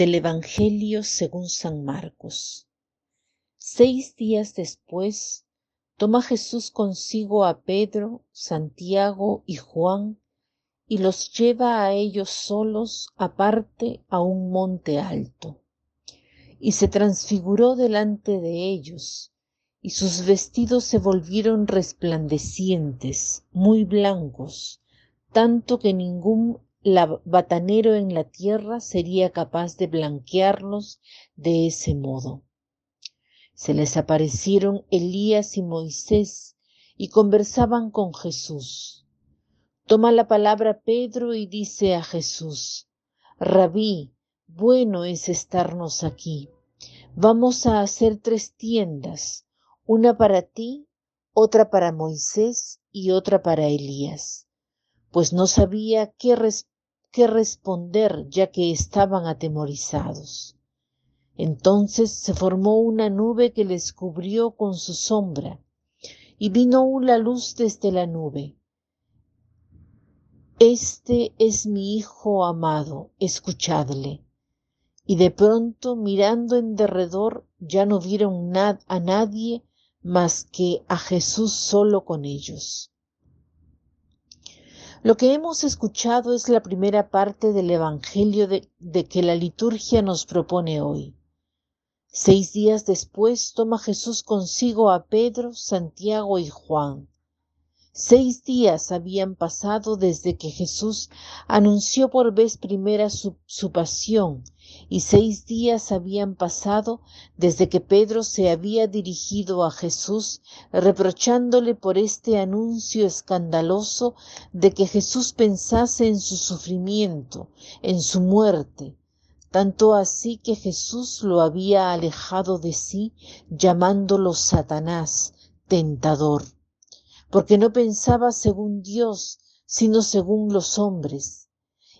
del Evangelio según San Marcos. Seis días después, toma Jesús consigo a Pedro, Santiago y Juan y los lleva a ellos solos aparte a un monte alto. Y se transfiguró delante de ellos, y sus vestidos se volvieron resplandecientes, muy blancos, tanto que ningún batanero en la tierra sería capaz de blanquearlos de ese modo. Se les aparecieron Elías y Moisés y conversaban con Jesús. Toma la palabra Pedro y dice a Jesús, Rabí, bueno es estarnos aquí. Vamos a hacer tres tiendas, una para ti, otra para Moisés y otra para Elías. Pues no sabía qué, qué responder ya que estaban atemorizados. Entonces se formó una nube que les cubrió con su sombra, y vino una luz desde la nube este es mi Hijo amado, escuchadle. Y de pronto, mirando en derredor, ya no vieron a nadie más que a Jesús solo con ellos. Lo que hemos escuchado es la primera parte del Evangelio de que la liturgia nos propone hoy. Seis días después toma Jesús consigo a Pedro, Santiago y Juan Seis días habían pasado desde que Jesús anunció por vez primera su, pasión y seis días habían pasado desde que Pedro se había dirigido a Jesús reprochándole por este anuncio escandaloso de que Jesús pensase en su sufrimiento, en su muerte, tanto así que Jesús lo había alejado de sí llamándolo Satanás, tentador porque no pensaba según Dios, sino según los hombres.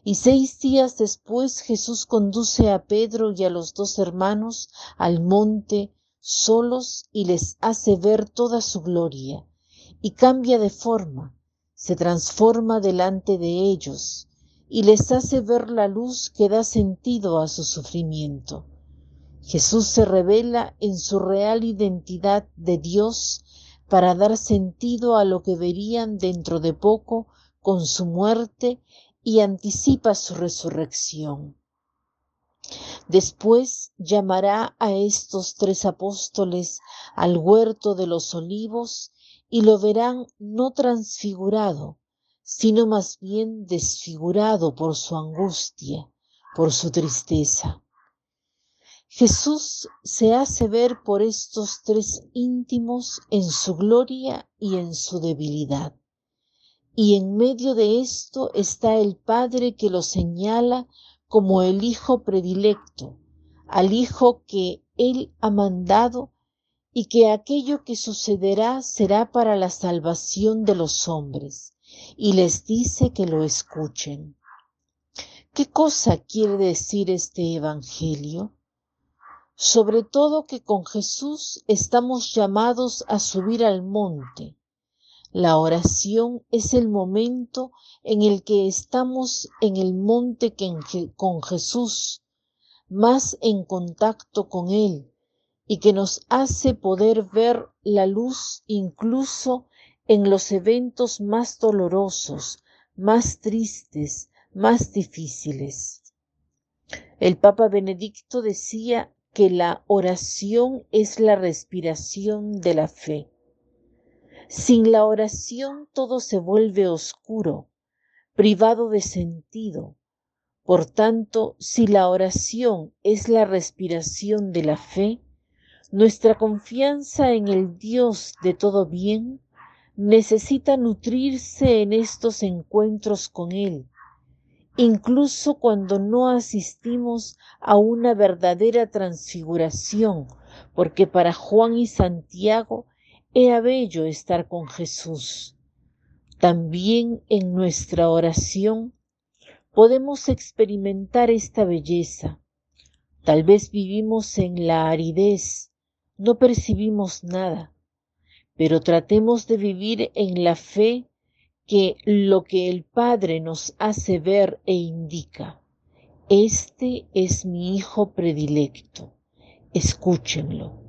Y seis días después Jesús conduce a Pedro y a los dos hermanos al monte solos y les hace ver toda su gloria, y cambia de forma, se transforma delante de ellos, y les hace ver la luz que da sentido a su sufrimiento. Jesús se revela en su real identidad de Dios para dar sentido a lo que verían dentro de poco con su muerte y anticipa su resurrección. Después llamará a estos tres apóstoles al huerto de los olivos y lo verán no transfigurado, sino más bien desfigurado por su angustia, por su tristeza. Jesús se hace ver por estos tres íntimos en su gloria y en su debilidad. Y en medio de esto está el Padre que lo señala como el Hijo predilecto, al Hijo que Él ha mandado y que aquello que sucederá será para la salvación de los hombres, y les dice que lo escuchen. ¿Qué cosa quiere decir este Evangelio? Sobre todo que con Jesús estamos llamados a subir al monte. La oración es el momento en el que estamos en el monte con Jesús, más en contacto con Él, y que nos hace poder ver la luz incluso en los eventos más dolorosos, más tristes, más difíciles. El Papa Benedicto decía que la oración es la respiración de la fe. Sin la oración todo se vuelve oscuro, privado de sentido. Por tanto, si la oración es la respiración de la fe, nuestra confianza en el Dios de todo bien necesita nutrirse en estos encuentros con Él incluso cuando no asistimos a una verdadera transfiguración, porque para Juan y Santiago era bello estar con Jesús. También en nuestra oración podemos experimentar esta belleza. Tal vez vivimos en la aridez, no percibimos nada, pero tratemos de vivir en la fe que lo que el Padre nos hace ver e indica, Este es mi Hijo predilecto, escúchenlo.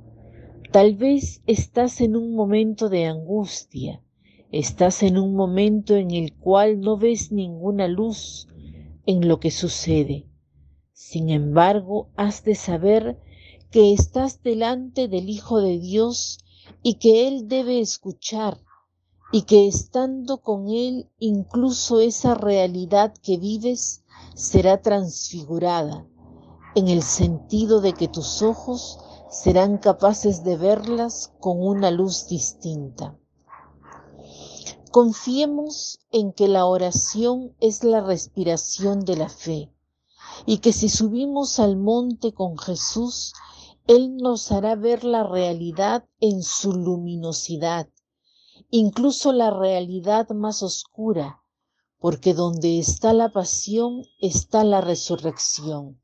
Tal vez estás en un momento de angustia, estás en un momento en el cual no ves ninguna luz en lo que sucede. Sin embargo, has de saber que estás delante del Hijo de Dios y que Él debe escuchar y que estando con Él incluso esa realidad que vives será transfigurada en el sentido de que tus ojos serán capaces de verlas con una luz distinta. Confiemos en que la oración es la respiración de la fe y que si subimos al monte con Jesús, Él nos hará ver la realidad en su luminosidad, incluso la realidad más oscura, porque donde está la pasión está la resurrección.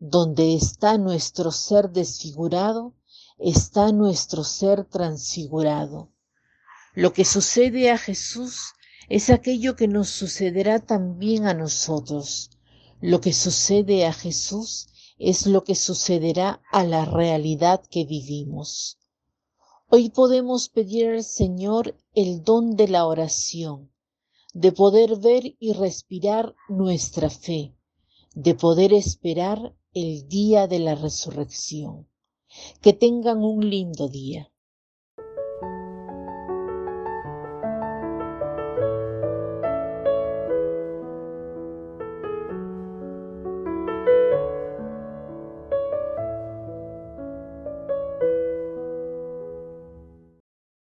Donde está nuestro ser desfigurado, está nuestro ser transfigurado. Lo que sucede a Jesús es aquello que nos sucederá también a nosotros. Lo que sucede a Jesús es lo que sucederá a la realidad que vivimos. Hoy podemos pedir al Señor el don de la oración, de poder ver y respirar nuestra fe, de poder esperar el día de la resurrección. Que tengan un lindo día.